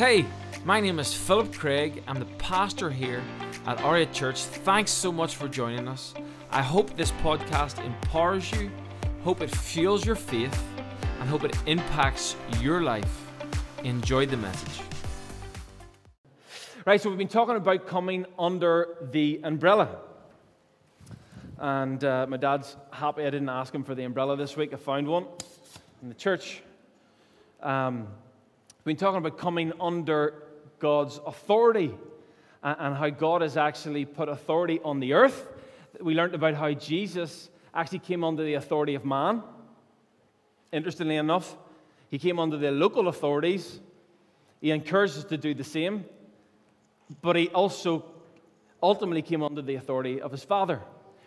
Hey, my name is Philip Craig. I'm the pastor here at Aria Church. Thanks so much for joining us. I hope this podcast empowers you, hope it fuels your faith, and hope it impacts your life. Enjoy the message. Right, so we've been talking about coming under the umbrella. And uh, my dad's happy I didn't ask him for the umbrella this week. I found one in the church. Um, we've been talking about coming under God's authority and, how God has actually put authority on the earth. We learned about how Jesus actually came under the authority of man. Interestingly enough, he came under the local authorities. He encouraged us to do the same, but he also ultimately came under the authority of his Father.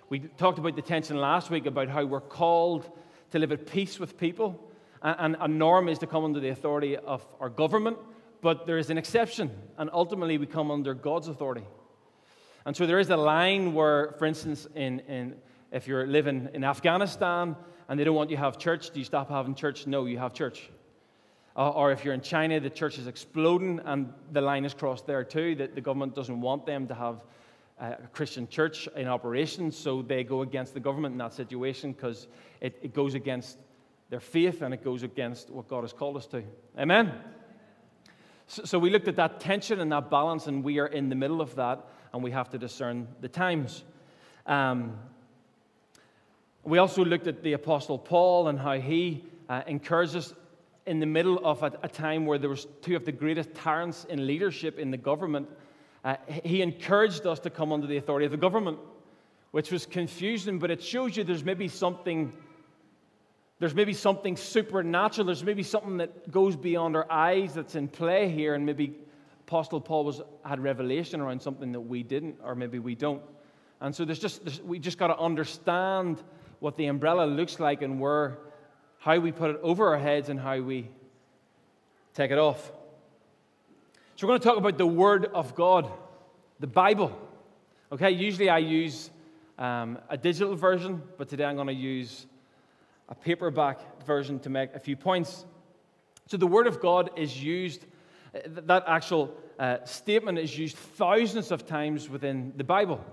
We talked about the tension last week about how we're called to live at peace with people, and a norm is to come under the authority of our government, but there is an exception, and ultimately we come under God's authority. And so there is a line where, for instance, in, in, if you're living in Afghanistan and they don't want you to have church, do you stop having church? No, you have church. Uh, or if you're in China, the church is exploding and the line is crossed there too, that the government doesn't want them to have a Christian church in operation, so they go against the government in that situation because it, it goes against their faith and it goes against what God has called us to. Amen? So, so we looked at that tension and that balance, and we are in the middle of that, and we have to discern the times. Um, we also looked at the Apostle Paul and how he uh, encouraged us in the middle of a, a, time where there was two of the greatest tyrants in leadership in the government. Uh, he encouraged us to come under the authority of the government, which was confusing, but it shows you there's maybe something. There's maybe something supernatural. There's maybe something that goes beyond our eyes that's in play here, and maybe Apostle Paul was had revelation around something that we didn't, or maybe we don't. And so there's just there's, we just got to understand what the umbrella looks like and where, how we put it over our heads and how we take it off. So we're going to talk about the Word of God, the Bible. Okay, usually I use um, a digital version, but today I'm going to use a paperback version to make a few points. So the Word of God is used, that actual uh, statement is used thousands of times within the Bible.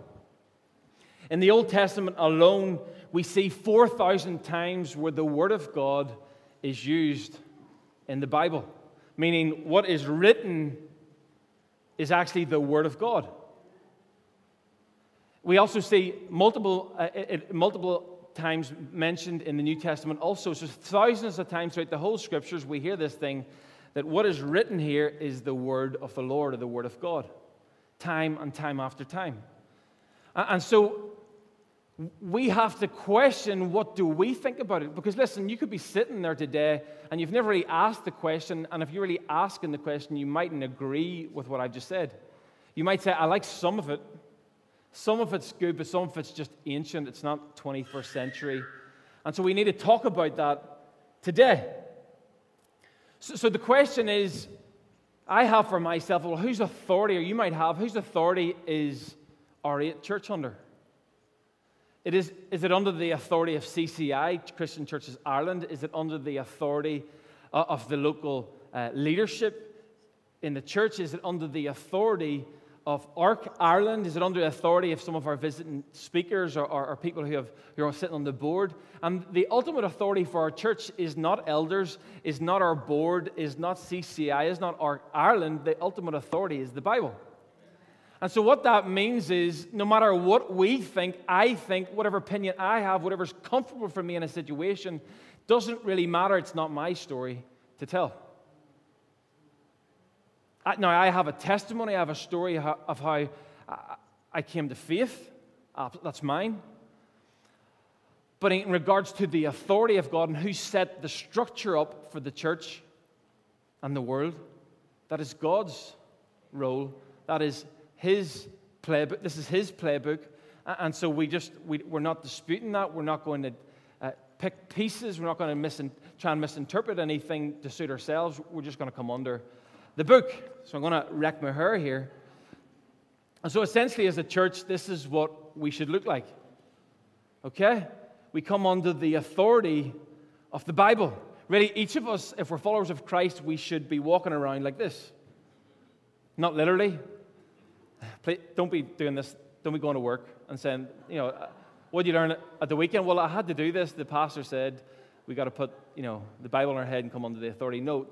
In the Old Testament alone, we see 4,000 times where the Word of God is used in the Bible, meaning what is written is actually the Word of God. We also see multiple, uh, multiple times mentioned in the New Testament also. So, thousands of times throughout the whole scriptures, we hear this thing that what is written here is the Word of the Lord or the Word of God, time and time after time. And so, we have to question what do we think about it because listen you could be sitting there today and you've never really asked the question and if you're really asking the question you mightn't agree with what i've just said you might say i like some of it some of it's good but some of it's just ancient it's not 21st century and so we need to talk about that today so, so the question is i have for myself well whose authority or you might have whose authority is our church under it is, is it under the authority of CCI, Christian Churches Ireland? Is it under the authority uh, of the local uh, leadership in the church? Is it under the authority of ARC Ireland? Is it under the authority of some of our visiting speakers or, or, or, people who, have, who are sitting on the board? And the ultimate authority for our church is not elders, is not our board, is not CCI, is not ARC Ireland. The ultimate authority is the Bible. And so, what that means is no matter what we think, I think, whatever opinion I have, whatever's comfortable for me in a situation, doesn't really matter. It's not my story to tell. Now, I have a testimony, I have a story of how I came to faith. That's mine. But in regards to the authority of God and who set the structure up for the church and the world, that is God's role. That is his playbook. This is his playbook. And so we just, we, we're not disputing that. We're not going to uh, pick pieces. We're not going to misin- try and misinterpret anything to suit ourselves. We're just going to come under the book. So I'm going to wreck my hair here. And so essentially, as a church, this is what we should look like. Okay? We come under the authority of the Bible. Really, each of us, if we're followers of Christ, we should be walking around like this. Not literally. Please, don't be doing this. Don't be going to work and saying, you know, uh, what did you learn at the weekend? Well, I had to do this. The pastor said we got to put, you know, the Bible in our head and come under the authority. No,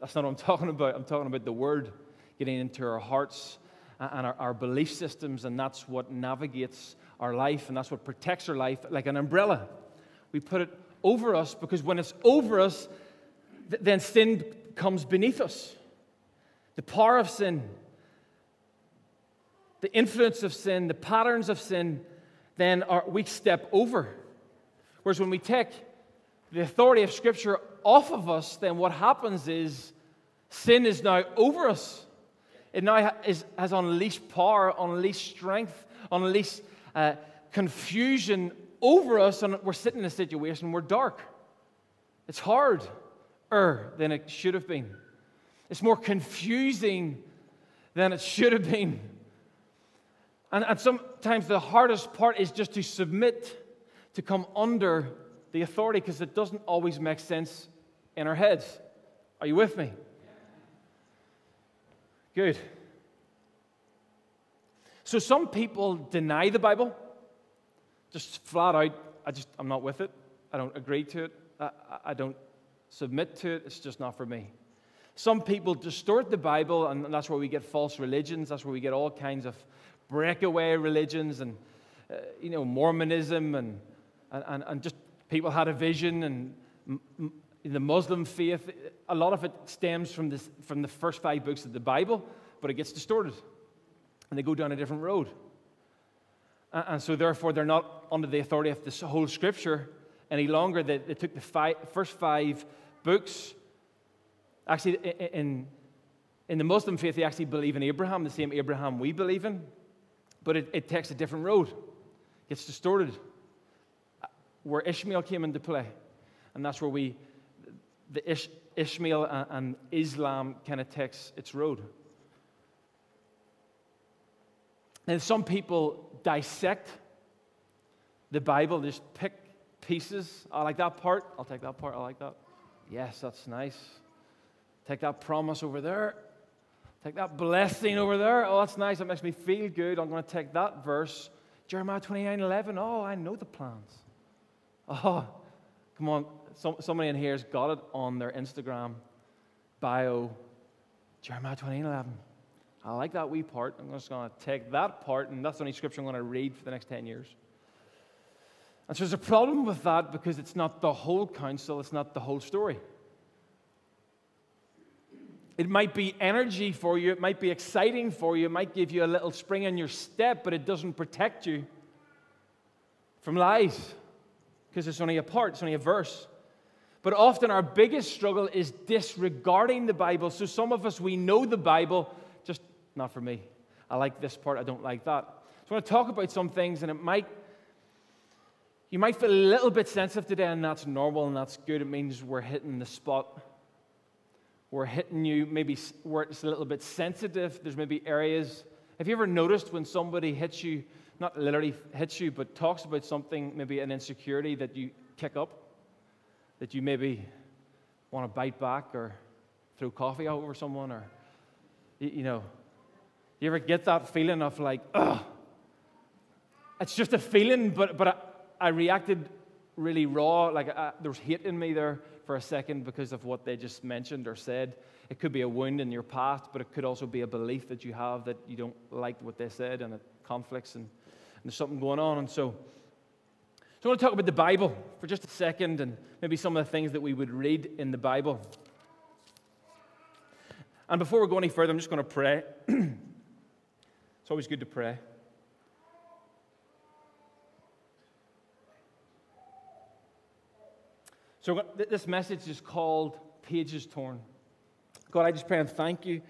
that's not what I'm talking about. I'm talking about the Word getting into our hearts and our, our belief systems, and that's what navigates our life and that's what protects our life like an umbrella. We put it over us because when it's over us, th- then sin comes beneath us. The power of sin, the influence of sin, the patterns of sin, then are, we step over. Whereas when we take the authority of Scripture off of us, then what happens is sin is now over us. It now is, has unleashed power, unleashed strength, unleashed uh, confusion over us, and we're sitting in a situation where dark. It's harder than it should have been. It's more confusing than it should have been. And, and sometimes the hardest part is just to submit, to come under the authority, because it doesn't always make sense in our heads. Are you with me? Good. So some people deny the Bible, just flat out. I just I'm not with it. I don't agree to it. I, I don't submit to it. It's just not for me. Some people distort the Bible, and that's where we get false religions. That's where we get all kinds of breakaway religions, and uh, you know Mormonism, and, and and just people had a vision, and the Muslim faith. A lot of it stems from this from the first five books of the Bible, but it gets distorted and they go down a different road. And so, therefore, they're not under the authority of this whole scripture any longer. They, they took the five, first five books. Actually, in, in the Muslim faith, they actually believe in Abraham, the same Abraham we believe in, but it, it takes a different road, it gets distorted. Where Ishmael came into play. And that's where we, the Ish, Ishmael and, and Islam kind of takes its road. And some people dissect the Bible, just pick pieces. I like that part. I'll take that part. I like that. Yes, that's nice. Take that promise over there. Take that blessing over there. Oh, that's nice. That makes me feel good. I'm going to take that verse. Jeremiah 29 11. Oh, I know the plans. Oh, come on. Some, somebody in here has got it on their Instagram bio. Jeremiah 29 11. I like that wee part. I'm just going to take that part, and that's the only scripture I'm going to read for the next 10 years. And so there's a problem with that because it's not the whole counsel, it's not the whole story. It might be energy for you, it might be exciting for you, it might give you a little spring in your step, but it doesn't protect you from lies because it's only a part, it's only a verse. But often our biggest struggle is disregarding the Bible. So some of us, we know the Bible, just not for me. I like this part, I don't like that. So I want to talk about some things, and it might, you might feel a little bit sensitive today, and that's normal and that's good. It means we're hitting the spot. We're hitting you maybe where it's a little bit sensitive. There's maybe areas. Have you ever noticed when somebody hits you, not literally hits you, but talks about something, maybe an insecurity that you kick up, that you maybe want to bite back or throw coffee over someone or, you know, you ever get that feeling of like, ugh? It's just a feeling, but, but I, I reacted really raw. Like I, there was hate in me there for a second because of what they just mentioned or said. It could be a wound in your past, but it could also be a belief that you have that you don't like what they said and it conflicts and, and there's something going on. And so, so I want to talk about the Bible for just a second and maybe some of the things that we would read in the Bible. And before we go any further, I'm just going to pray. It's always good to pray. So, this message is called Pages Torn. God, I just pray and thank you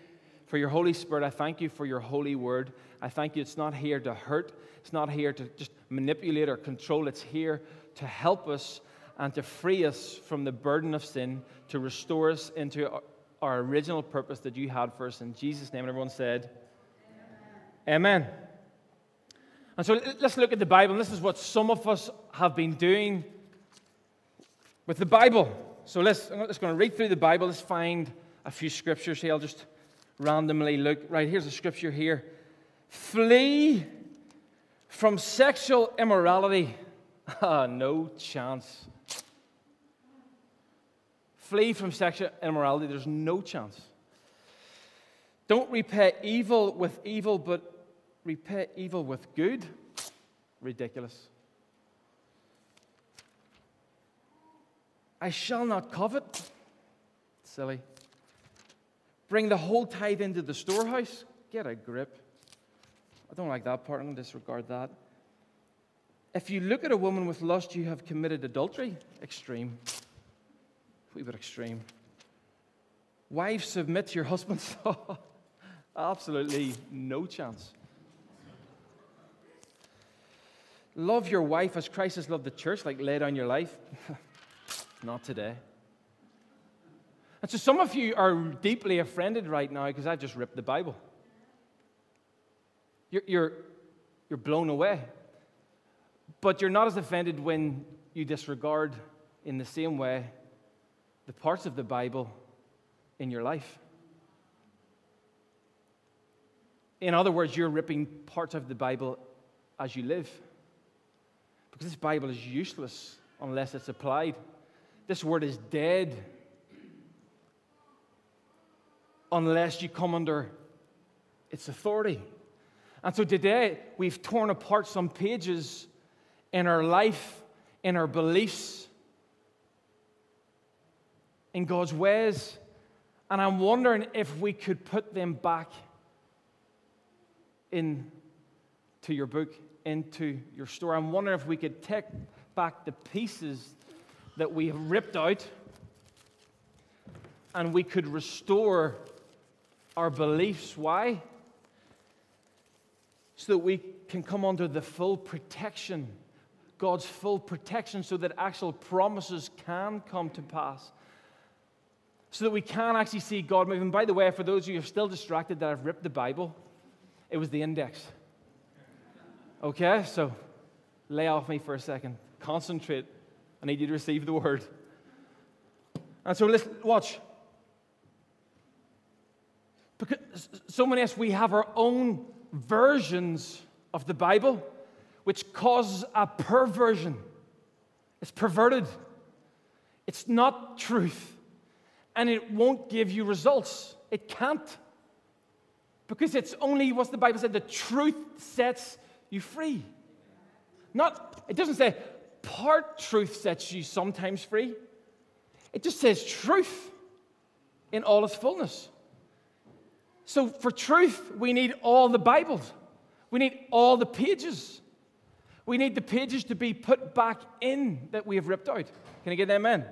for your Holy Spirit. I thank you for your holy word. I thank you. It's not here to hurt, it's not here to just manipulate or control. It's here to help us and to free us from the burden of sin, to restore us into our original purpose that you had for us. In Jesus' name, and everyone said, Amen. And so let's look at the Bible. And this is what some of us have been doing with the Bible. So let's, I'm just going to read through the Bible. Let's find a few scriptures here. I'll just randomly look. Right, here's a scripture here. Flee from sexual immorality. Ah, no chance. Flee from sexual immorality. There's no chance. Don't repay evil with evil, but repay evil with good. Ridiculous. I shall not covet. Silly. Bring the whole tithe into the storehouse. Get a grip. I don't like that part. I'm going to disregard that. If you look at a woman with lust, you have committed adultery. Extreme. Wee bit extreme. Wives, submit to your husbands. Absolutely no chance. Love your wife as Christ has loved the church, like lay down your life. Not today. And so some of you are deeply offended right now because I just ripped the Bible. You're, you're, you're blown away. But you're not as offended when you disregard, in the same way, the parts of the Bible in your life. In other words, you're ripping parts of the Bible as you live. Because this Bible is useless unless it's applied. This word is dead unless you come under its authority. And so today, we've torn apart some pages in our life, in our beliefs, in God's ways. And I'm wondering if we could put them back into your book, into your store. I'm wondering if we could take back the pieces that we have ripped out and we could restore our beliefs. Why? So that we can come under the full protection, God's full protection, so that actual promises can come to pass. So that we can actually see God moving. By the way, for those of you who are still distracted that I've ripped the Bible, it was the index. Okay, so lay off me for a second. Concentrate. I need you to receive the word. And so let's watch. Because so many us, we have our own versions of the Bible, which causes a perversion. It's perverted. It's not truth. And it won't give you results. It can't. Because it's only what the Bible said the truth sets you free. Not, it doesn't say part truth sets you sometimes free. It just says truth in all its fullness. So, for truth, we need all the Bibles, we need all the pages. We need the pages to be put back in that we have ripped out. Can I get an amen?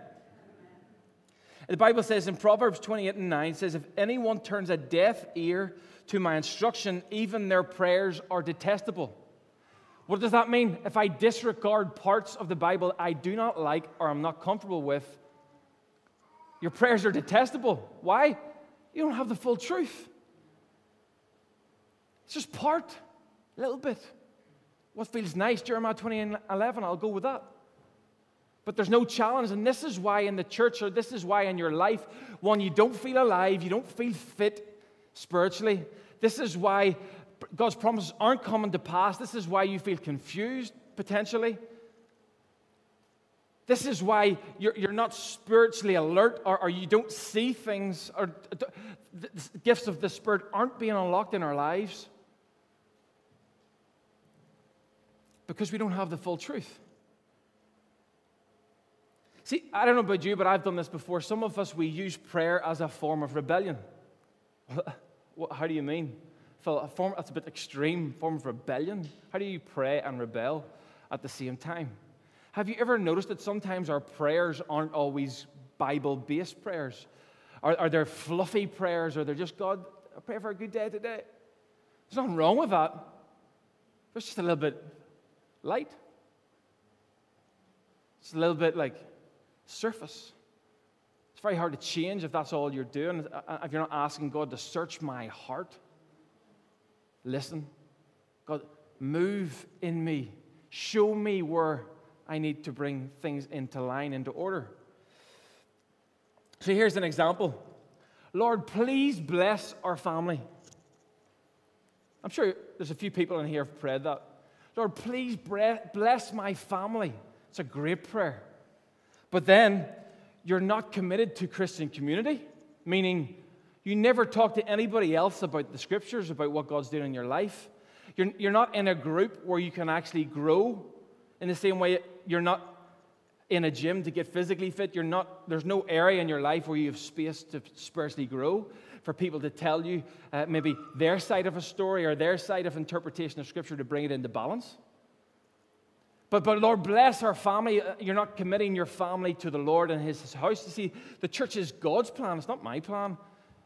The Bible says in Proverbs 28 and 9 says, If anyone turns a deaf ear to my instruction, even their prayers are detestable. What does that mean? If I disregard parts of the Bible I do not like or I'm not comfortable with, your prayers are detestable. Why? You don't have the full truth. It's just part, a little bit. What feels nice, Jeremiah 20 and 11, I'll go with that. But there's no challenge, and this is why in the church, or this is why in your life, one, you don't feel alive, you don't feel fit spiritually. This is why God's promises aren't coming to pass. This is why you feel confused, potentially. This is why you're, you're not spiritually alert or, or you don't see things, or the gifts of the Spirit aren't being unlocked in our lives. Because we don't have the full truth. See, I don't know about you, but I've done this before. Some of us, we use prayer as a form of rebellion. How do you mean? Phil, a form, that's a bit extreme form of rebellion. How do you pray and rebel at the same time? Have you ever noticed that sometimes our prayers aren't always Bible based prayers? Are, are there fluffy prayers or they're just, God, I pray for a good day today? There's nothing wrong with that. It's just a little bit light. It's a little bit like surface. It's very hard to change if that's all you're doing, uh, uh, if you're not asking God to search my heart listen. God, move in me. Show me where I need to bring things into line, into order. So here's an example. Lord, please bless our family. I'm sure there's a few people in here who've prayed that. Lord, please bless my family. It's a great prayer. But then you're not committed to Christian community, meaning you never talk to anybody else about the scriptures, about what God's doing in your life. You're, you're not in a group where you can actually grow in the same way you're not in a gym to get physically fit. You're not, there's no area in your life where you have space to spiritually grow for people to tell you uh, maybe their side of a story or their side of interpretation of Scripture to bring it into balance. But, but Lord, bless our family. Uh, you're not committing your family to the Lord and His, house. You see, the church is God's plan. It's not my plan.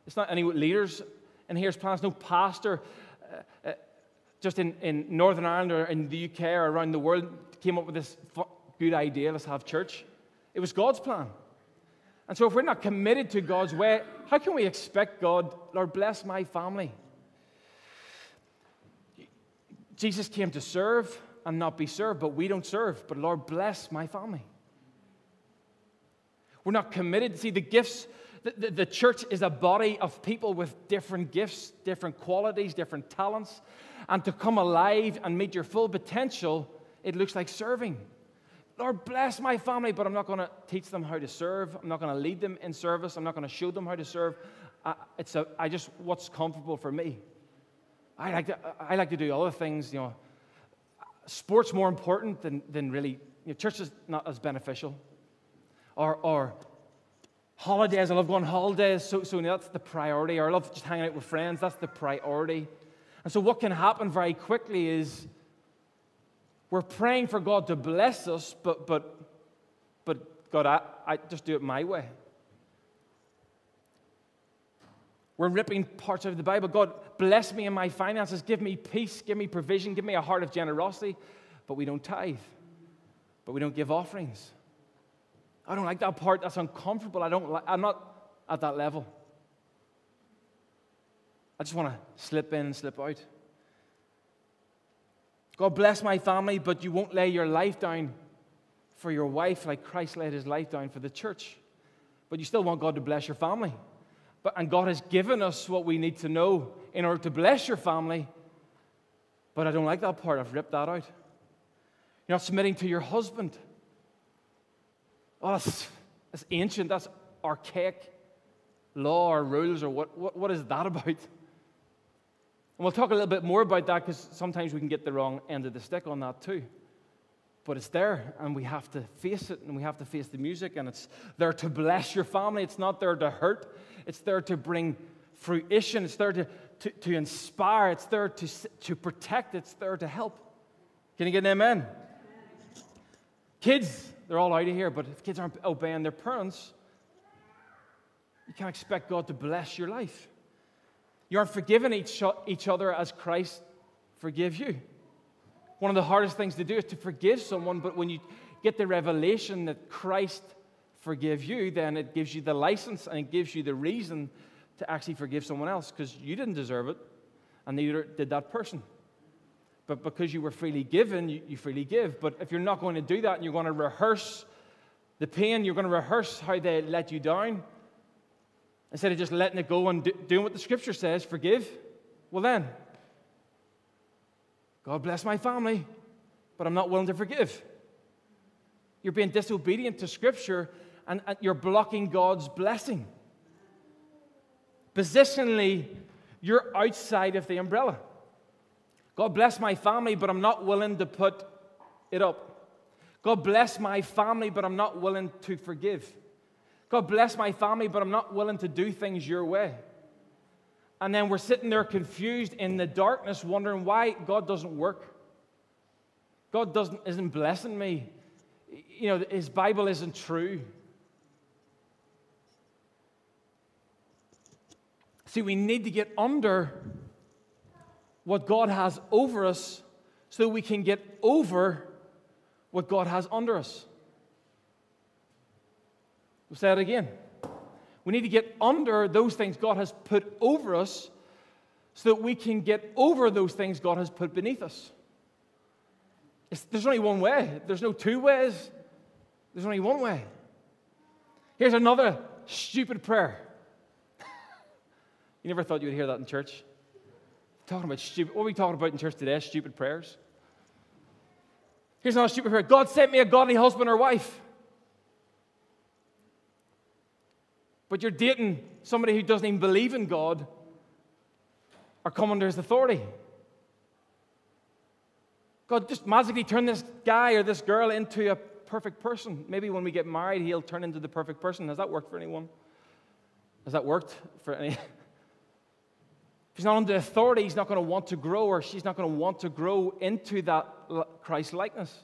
It's not any leaders in here's plans. No pastor uh, uh, just in, in Northern Ireland or in the UK or around the world came up with this good idea. Let's have church. It was God's plan. And so, if we're not committed to God's way, how can we expect God, Lord, bless my family? Jesus came to serve and not be served, but we don't serve. But Lord, bless my family. We're not committed. To see, the gifts, the, the, the, church is a body of people with different gifts, different qualities, different talents. And to come alive and meet your full potential, it looks like serving. Lord, bless my family, but I'm not going to teach them how to serve. I'm not going to lead them in service. I'm not going to show them how to serve. I, it's a, I just, what's comfortable for me. I like, to, I like to do other things, you know. Sport's more important than, than really, you know, church is not as beneficial. Or, or holidays, I love going on holidays, so, so that's the priority. Or I love just hanging out with friends, that's the priority. And so what can happen very quickly is we're praying for God to bless us, but, but, but God, I, I just do it my way. We're ripping parts of the Bible. God, bless me in my finances. Give me peace. Give me provision. Give me a heart of generosity. But we don't tithe. But we don't give offerings. I don't like that part. That's uncomfortable. I don't li- I'm not at that level. I just want to slip in and slip out. God bless my family, but you won't lay your life down for your wife like Christ laid his life down for the church. But you still want God to bless your family. But, and God has given us what we need to know in order to bless your family. But I don't like that part. I've ripped that out. You're not submitting to your husband. Oh, that's, that's ancient. That's archaic law or rules or what, what, what is that about? And we'll talk a little bit more about that because sometimes we can get the wrong end of the stick on that too. But it's there, and we have to face it, and we have to face the music, and it's there to bless your family. It's not there to hurt, it's there to bring fruition, it's there to, to, to inspire, it's there to, to protect, it's there to help. Can you get an amen? Kids, they're all out of here, but if kids aren't obeying their parents, you can't expect God to bless your life. You aren't forgiving each, each other as Christ forgives you. One of the hardest things to do is to forgive someone, but when you get the revelation that Christ forgives you, then it gives you the license and it gives you the reason to actually forgive someone else because you didn't deserve it, and neither did that person. But because you were freely given, you, you freely give. But if you're not going to do that and you're going to rehearse the pain, you're going to rehearse how they let you down, Instead of just letting it go and do, doing what the scripture says, forgive, well then, God bless my family, but I'm not willing to forgive. You're being disobedient to scripture and, and you're blocking God's blessing. Positionally, you're outside of the umbrella. God bless my family, but I'm not willing to put it up. God bless my family, but I'm not willing to forgive. God bless my family, but I'm not willing to do things your way. And then we're sitting there confused in the darkness, wondering why God doesn't work. God doesn't, isn't blessing me. You know, his Bible isn't true. See, we need to get under what God has over us so we can get over what God has under us. We'll say it again. We need to get under those things God has put over us so that we can get over those things God has put beneath us. It's, there's only one way, there's no two ways, there's only one way. Here's another stupid prayer You never thought you would hear that in church? Talking about stupid, what are we talking about in church today? Stupid prayers. Here's another stupid prayer God sent me a godly husband or wife. But you're dating somebody who doesn't even believe in God or come under his authority. God just magically turn this guy or this girl into a perfect person. Maybe when we get married, he'll turn into the perfect person. Has that worked for anyone? Has that worked for any? if he's not under authority, he's not going to want to grow, or she's not going to want to grow into that Christ likeness.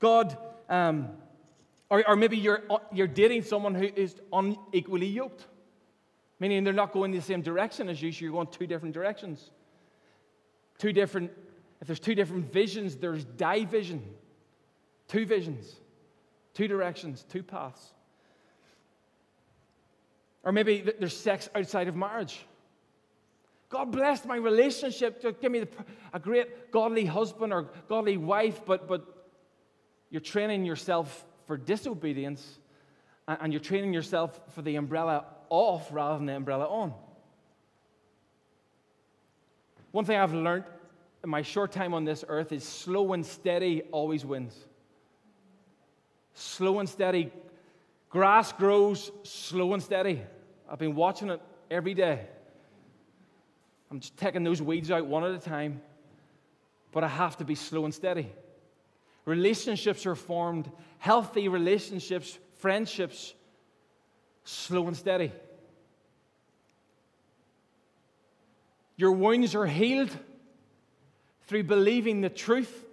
God, um, or, or maybe you're, uh, you're dating someone who is unequally yoked, meaning they're not going the same direction as you, so you're going two different directions. Two different if there's two different visions, there's division. Two visions, two directions, two paths. Or maybe there's sex outside of marriage. God blessed my relationship to give me the, a great godly husband or godly wife, but, but you're training yourself for disobedience and you're training yourself for the umbrella off rather than the umbrella on. One thing I've learned in my short time on this earth is slow and steady always wins. Slow and steady. Grass grows slow and steady. I've been watching it every day. I'm just taking those weeds out one at a time, but I have to be slow and steady. Relationships are formed, healthy relationships, friendships, slow and steady. Your wounds are healed through believing the truth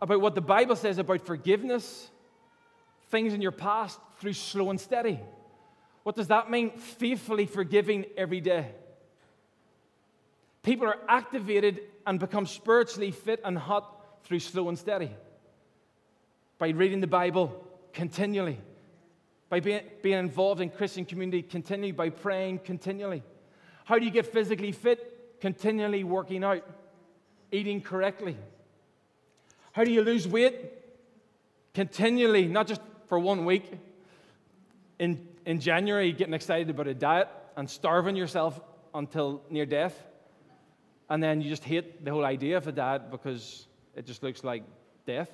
about what the Bible says about forgiveness, things in your past, through slow and steady. What does that mean? Faithfully forgiving every day. People are activated and become spiritually fit and hot through slow and steady. By reading the Bible continually, by being, being involved in Christian community continually, by praying continually. How do you get physically fit? Continually working out eating correctly. How do you lose weight? Continually, not just for one week. In, in January, getting excited about a diet and starving yourself until near death. And then you just hate the whole idea of a diet because it just looks like death.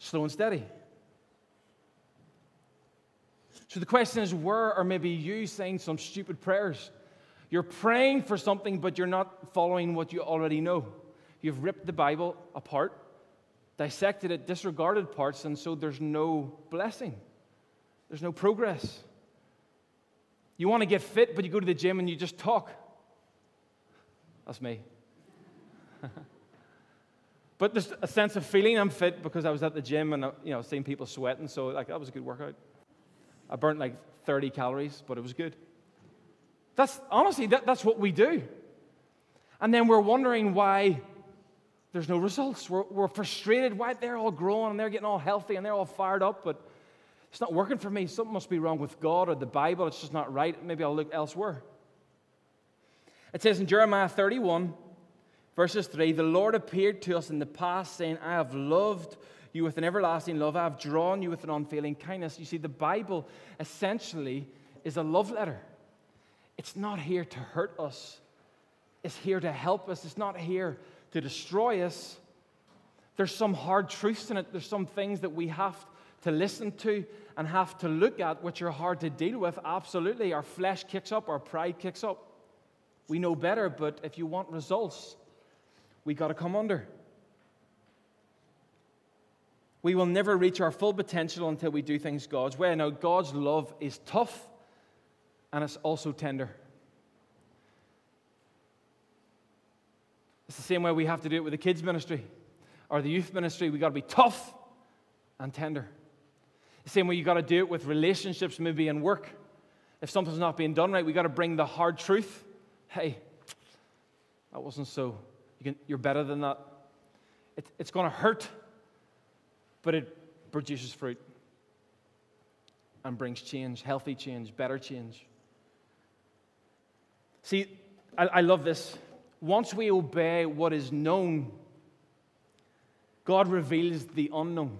Slow and steady. So the question is where are maybe you saying some stupid prayers? You're praying for something, but you're not following what you already know. You've ripped the Bible apart, dissected it, disregarded parts, and so there's no blessing. There's no progress. You want to get fit, but you go to the gym and you just talk. That's me. but there's a sense of feeling I'm fit because I was at the gym and uh, you know seeing people sweating, so like that was a good workout. I burnt like 30 calories, but it was good. That's honestly, that, that's what we do. And then we're wondering why there's no results. We're, we're frustrated why they're all growing and they're getting all healthy and they're all fired up, but it's not working for me. Something must be wrong with God or the Bible. It's just not right. Maybe I'll look elsewhere. It says in Jeremiah 31, verses 3 The Lord appeared to us in the past, saying, I have loved you with an everlasting love. I have drawn you with an unfailing kindness. You see, the Bible essentially is a love letter. It's not here to hurt us, it's here to help us. It's not here to destroy us. There's some hard truths in it, there's some things that we have to listen to and have to look at, which are hard to deal with. Absolutely. Our flesh kicks up, our pride kicks up. We know better, but if you want results, we got to come under. We will never reach our full potential until we do things God's way. Now, God's love is tough and it's also tender. It's the same way we have to do it with the kids' ministry or the youth ministry. We've got to be tough and tender. The same way you've got to do it with relationships, maybe in work. If something's not being done right, we've got to bring the hard truth. Hey, that wasn't so. You are better than that. It, it's going to hurt, but it produces fruit and brings change, healthy change, better change. See, I, I love this. Once we obey what is known, God reveals the unknown.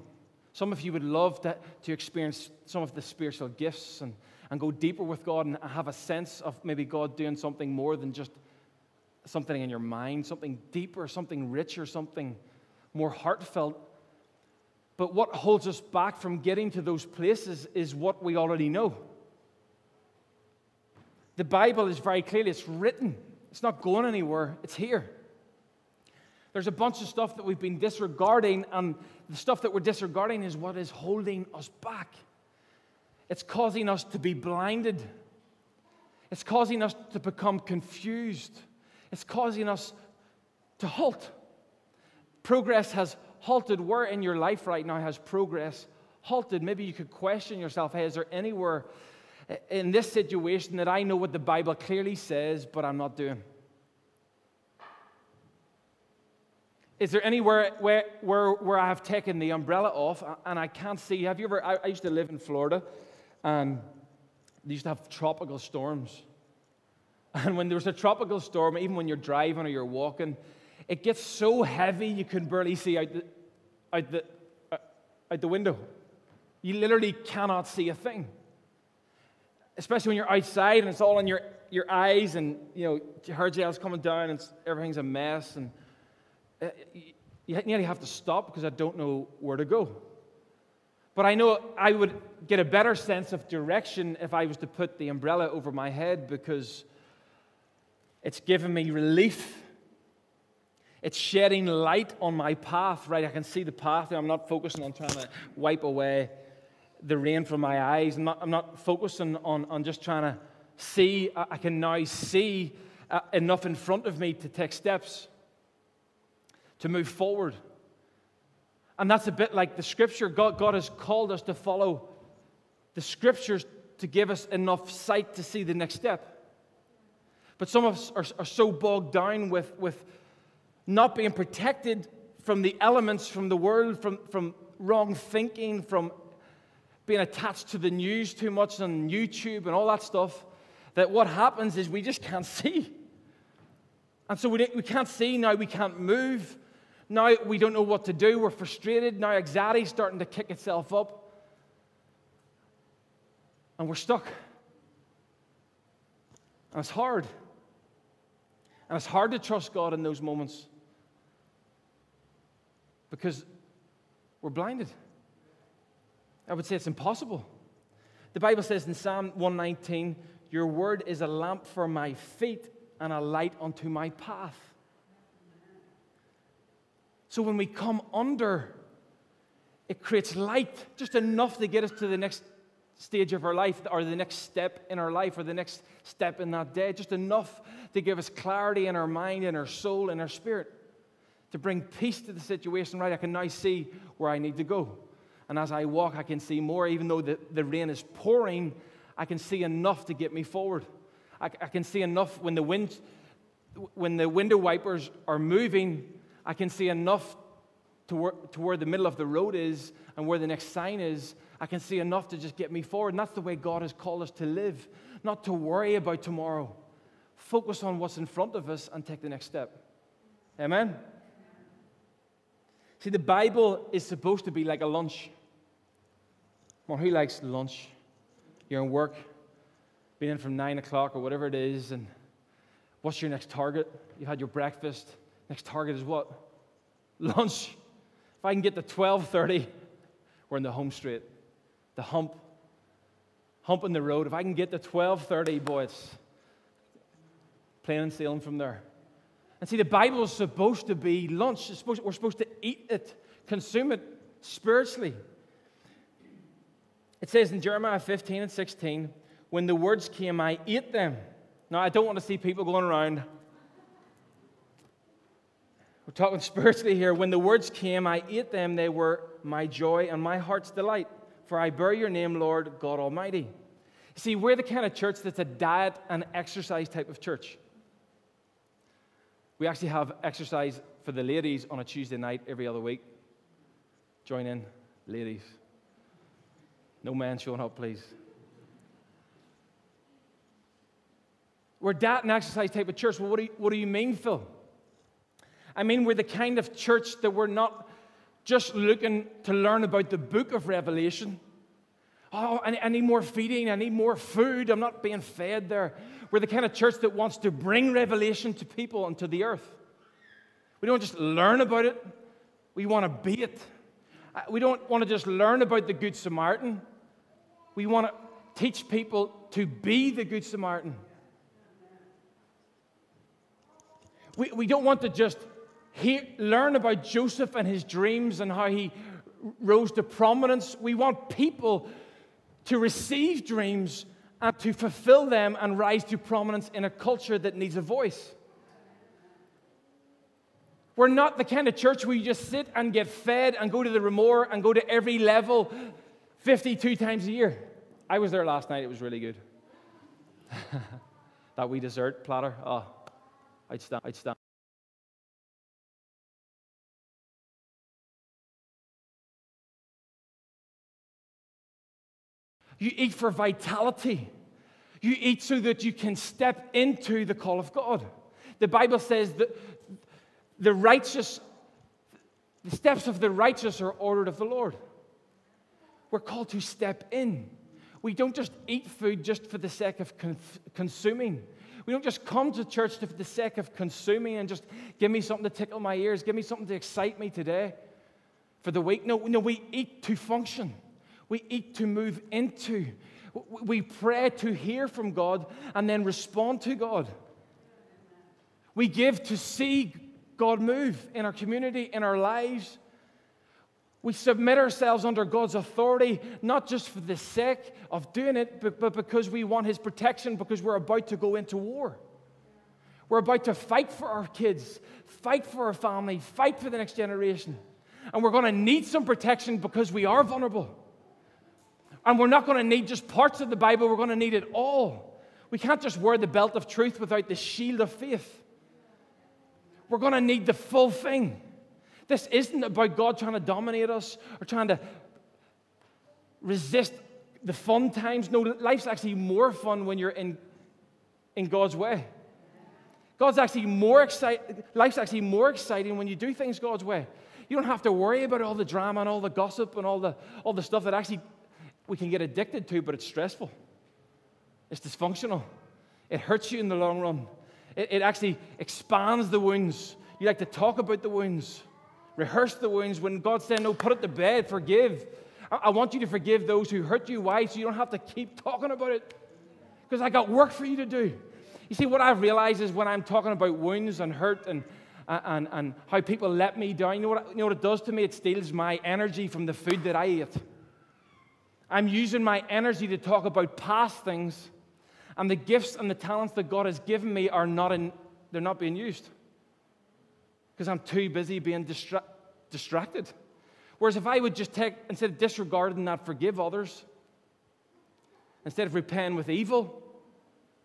Some of you would love to, to experience some of the spiritual gifts and, and go deeper with God and have a sense of maybe God doing something more than just something in your mind, something deeper, something richer, something more heartfelt. But what holds us back from getting to those places is what we already know. The Bible is very clearly, it's written. It's not going anywhere, it's here. There's a bunch of stuff that we've been disregarding, and the stuff that we're disregarding is what is holding us back. It's causing us to be blinded. It's causing us to become confused. It's causing us to halt. Progress has halted. Where in your life right now has progress halted? Maybe you could question yourself hey, is there anywhere in this situation that I know what the Bible clearly says, but I'm not doing? Is there anywhere where, where, where I have taken the umbrella off and I can't see? Have you ever? I, I used to live in Florida and they used to have tropical storms. And when there's a tropical storm, even when you're driving or you're walking, it gets so heavy you can barely see out the, out the, uh, out the window. You literally cannot see a thing. Especially when you're outside and it's all in your, your eyes and, you know, your hair gel's coming down and everything's a mess. And uh, you nearly have to stop because I don't know where to go. But I know I would get a better sense of direction if I was to put the umbrella over my head because it's given me relief. It's shedding light on my path, right? I can see the path. I'm not focusing on trying to wipe away the rain from my eyes. I'm not, I'm not focusing on, on just trying to see. I can now see uh, enough in front of me to take steps to move forward. And that's a bit like the scripture. God, God has called us to follow the scriptures to give us enough sight to see the next step. But some of us are, are so bogged down with, with not being protected from the elements from the world, from, from wrong thinking, from being attached to the news too much on YouTube and all that stuff, that what happens is we just can't see. And so we, we can't see now, we can't move. Now we don't know what to do. We're frustrated. Now anxiety's starting to kick itself up. And we're stuck. And it's hard. And it's hard to trust God in those moments because we're blinded. I would say it's impossible. The Bible says in Psalm 119, Your word is a lamp for my feet and a light unto my path. So when we come under, it creates light, just enough to get us to the next stage of our life, or the next step in our life, or the next step in that day, just enough to give us clarity in our mind, in our soul, in our spirit, to bring peace to the situation. Right, I can now see where I need to go. And as I walk, I can see more, even though the, the rain is pouring, I can see enough to get me forward. I, I can see enough when the wind, when the window wipers are moving, I can see enough to where, to where the middle of the road is and where the next sign is. I can see enough to just get me forward. And that's the way God has called us to live, not to worry about tomorrow. Focus on what's in front of us and take the next step. Amen? See, the Bible is supposed to be like a lunch. Well, who likes lunch? You're in work, been in from nine o'clock or whatever it is, and what's your next target? You had your breakfast, Next target is what? Lunch. If I can get to 12:30, we're in the home straight. The hump. Hump in the road. If I can get to 12:30, boy, it's plain and sailing from there. And see, the Bible is supposed to be lunch. Supposed, we're supposed to eat it, consume it spiritually. It says in Jeremiah 15 and 16, when the words came, I ate them. Now, I don't want to see people going around we're talking spiritually here. When the words came, I ate them. They were my joy and my heart's delight. For I bear your name, Lord God Almighty. See, we're the kind of church that's a diet and exercise type of church. We actually have exercise for the ladies on a Tuesday night every other week. Join in, ladies. No men showing up, please. We're diet and exercise type of church. Well, what do you, what do you mean, Phil? I mean, we're the kind of church that we're not just looking to learn about the book of Revelation Oh, I, need more feeding. I need more food. I'm not being fed there. We're the kind of church that wants to bring revelation to people and to the earth. We don't just learn about it, we want to be it. Uh, we don't want to just learn about the Good Samaritan. We want to teach people to be the Good Samaritan. We, we don't want to just hear, learn about Joseph and his dreams and how he rose to prominence. We want people to receive dreams and to fulfill them and rise to prominence in a culture that needs a voice. We're not the kind of church where you just sit and get fed and go to the Ramore and go to every level 52 times a year. I was there last night, it was really good. that wee dessert platter, oh, I'd stand. You eat for vitality. You eat so that you can step into the call of God. The Bible says that the righteous, the steps of the righteous are ordered of the Lord. We're called to step in. We don't just eat food just for the sake of consuming. We don't just come to church for the sake of consuming and just give me something to tickle my ears, give me something to excite me today for the week. No, no, we eat to function. We eat to move into. We pray to hear from God and then respond to God. We give to see God move in our community, in our lives. We submit ourselves under God's authority, not just for the sake of doing it, but, but because we want His protection, because we're about to go into war. We're about to fight for our kids, fight for our family, fight for the next generation. And we're going to need some protection because we are vulnerable. And we're not going to need just parts of the Bible, we're going to need it all. We can't just wear the belt of truth without the shield of faith. We're going to need the full thing. This isn't about God trying to dominate us or trying to resist the fun times. No, life's actually more fun when you're in, in God's way. God's actually more exciting. Life's actually more exciting when you do things God's way. You don't have to worry about all the drama and all the gossip and all the, all the stuff that actually we can get addicted to, but it's stressful. It's dysfunctional. It hurts you in the long run. It, it actually expands the wounds. You like to talk about the wounds, rehearse the wounds. When God said, No, put it to bed, forgive. I, I want you to forgive those who hurt you. Why? So you don't have to keep talking about it. Because I got work for you to do. You see, what I've realized is when I'm talking about wounds and hurt and and, and how people let me down. You know, what, you know what it does to me? It steals my energy from the food that I ate. I'm using my energy to talk about past things, and the gifts and the talents that God has given me are not in, they're not being used. Because I'm too busy being distra- distracted. Whereas if I would just take, instead of disregarding that, forgive others, instead of repaying with evil,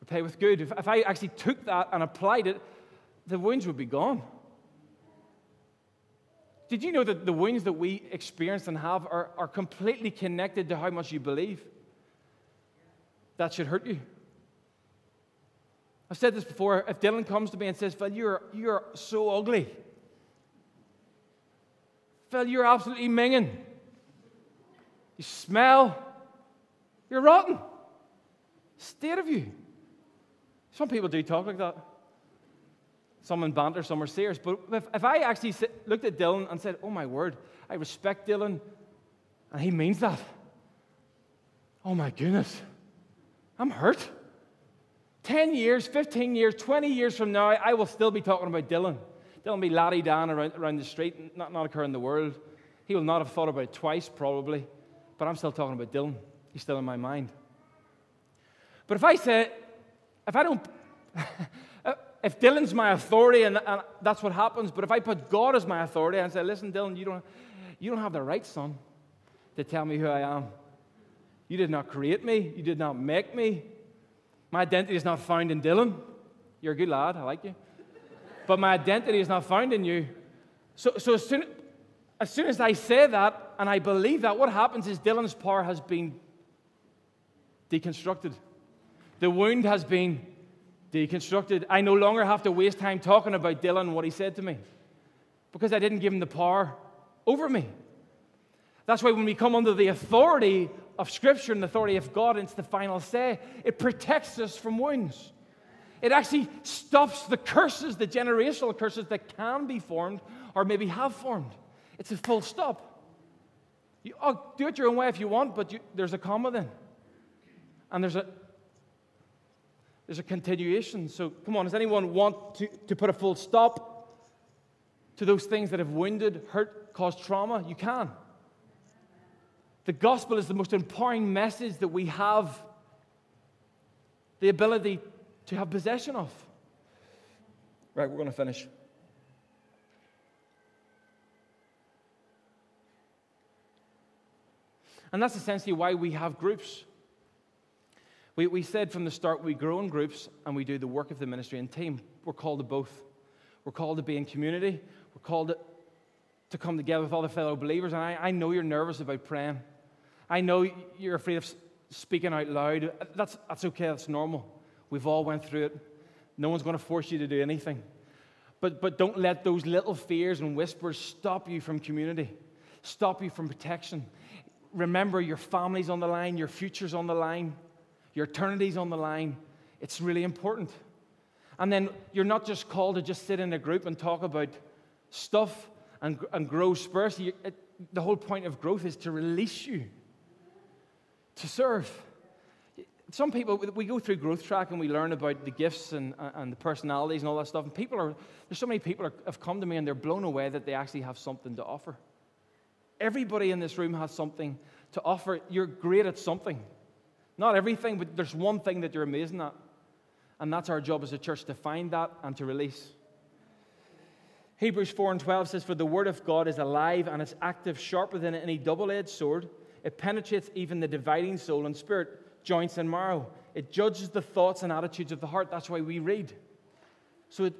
repay with good. If, if I actually took that and applied it, the wounds would be gone. Did you know that the wounds that we experience and have are, are completely connected to how much you believe? That should hurt you. I've said this before. If Dylan comes to me and says, Phil, you're, you're so ugly. Phil, you're absolutely minging. You smell. You're rotten. State of you. Some people do talk like that. Some in banter, some are serious. But if, if I actually sit, looked at Dylan and said, Oh my word, I respect Dylan, and he means that. Oh my goodness, I'm hurt. 10 years, 15 years, 20 years from now, I will still be talking about Dylan. Dylan be laddie down around, around the street, not, not occur in the world. He will not have thought about it twice, probably. But I'm still talking about Dylan. He's still in my mind. But if I say, if I don't, if Dylan's my authority and, and, that's what happens, but if I put God as my authority and say, listen, Dylan, you don't, you don't have the right, son, to tell me who I am. You did not create me, you did not make me. My identity is not found in Dylan. You're a good lad, I like you. But my identity is not found in you. So, so as, soon, as soon as I say that and I believe that, what happens is Dylan's power has been deconstructed. The wound has been deconstructed. I no longer have to waste time talking about Dylan and what he said to me because I didn't give him the power over me. That's why when we come under the authority of Scripture and the authority of God, it's the final say. It protects us from wounds. It actually stops the curses, the generational curses that can be formed or maybe have formed. It's a full stop. You, oh, do it your own way if you want, but you, there's a comma then. And there's a, there's a continuation. So come on, does anyone want to, to put a full stop to those things that have wounded, hurt, caused trauma? You can. The gospel is the most empowering message that we have the ability to have possession of. Right, we're going to finish. And that's essentially why we have groups. We, we said from the start we grow in groups and we do the work of the ministry in team. We're called to both. We're called to be in community. We're called to, to come together with other fellow believers. And I, I know you're nervous about praying. I know you're afraid of speaking out loud. That's, that's okay, that's normal. We've all went through it. No one's going to force you to do anything. But, but don't let those little fears and whispers stop you from community, stop you from protection. Remember, your family's on the line, your future's on the line, your eternity's on the line. It's really important. And then you're not just called to just sit in a group and talk about stuff and, and grow spiritually. The whole point of growth is to release you to serve. Some people, we go through growth track and we learn about the gifts and, and the personalities and all that stuff. And people are, there's so many people have come to me and they're blown away that they actually have something to offer. Everybody in this room has something to offer. You're great at something. Not everything, but there's one thing that you're amazing at. And that's our job as a church to find that and to release. Hebrews 4 and 12 says, For the word of God is alive and it's active, sharper than any double edged sword. It penetrates even the dividing soul and spirit, joints and marrow. It judges the thoughts and attitudes of the heart. That's why we read. So it,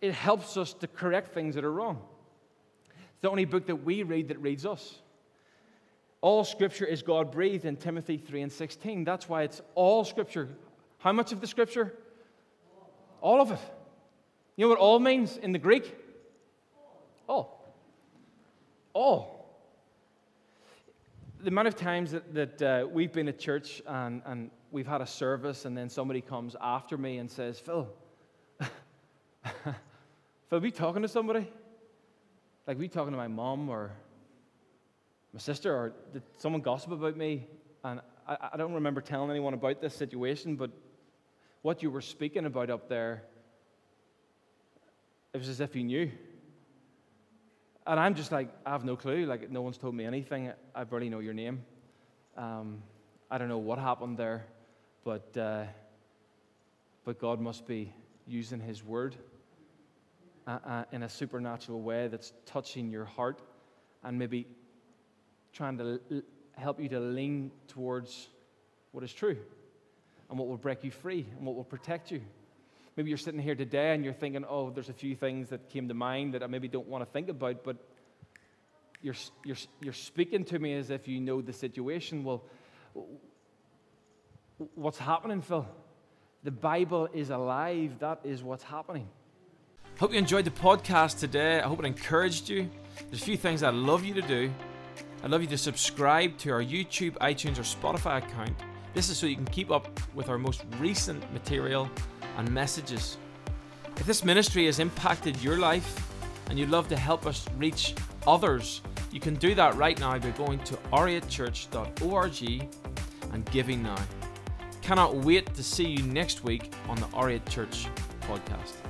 it helps us to correct things that are wrong. It's the only book that we read that reads us. All scripture is God breathed in Timothy 3 and 16. That's why it's all scripture. How much of the scripture? All of it. You know what all means in the Greek? All. All the amount of times that, that uh, we've been at church and, and we've had a service, and then somebody comes after me and says, Phil, Phil, w'e talking to somebody? Like, we talking to my mom or my sister, or did someone gossip about me? And I, I don't remember telling anyone about this situation, but what you were speaking about up there, it was as if you knew. And I'm just like, I have no clue. Like, no one's told me anything. I barely know your name. Um, I don't know what happened there, but, uh, but God must be using His word uh, uh, in a supernatural way that's touching your heart and maybe trying to l- help you to lean towards what is true and what will break you free and what will protect you. Maybe you're sitting here today and you're thinking, oh, there's a few things that came to mind that I maybe don't want to think about, but you're, you're, you're speaking to me as if you know the situation. Well, what's happening, Phil? The Bible is alive. That is what's happening. Hope you enjoyed the podcast today. I hope it encouraged you. There's a few things I'd love you to do. I'd love you to subscribe to our YouTube, iTunes, or Spotify account. This is so you can keep up with our most recent material and messages. If this ministry has impacted your life and you'd love to help us reach others, you can do that right now by going to r8church.org and giving now. Cannot wait to see you next week on the R8 Church podcast.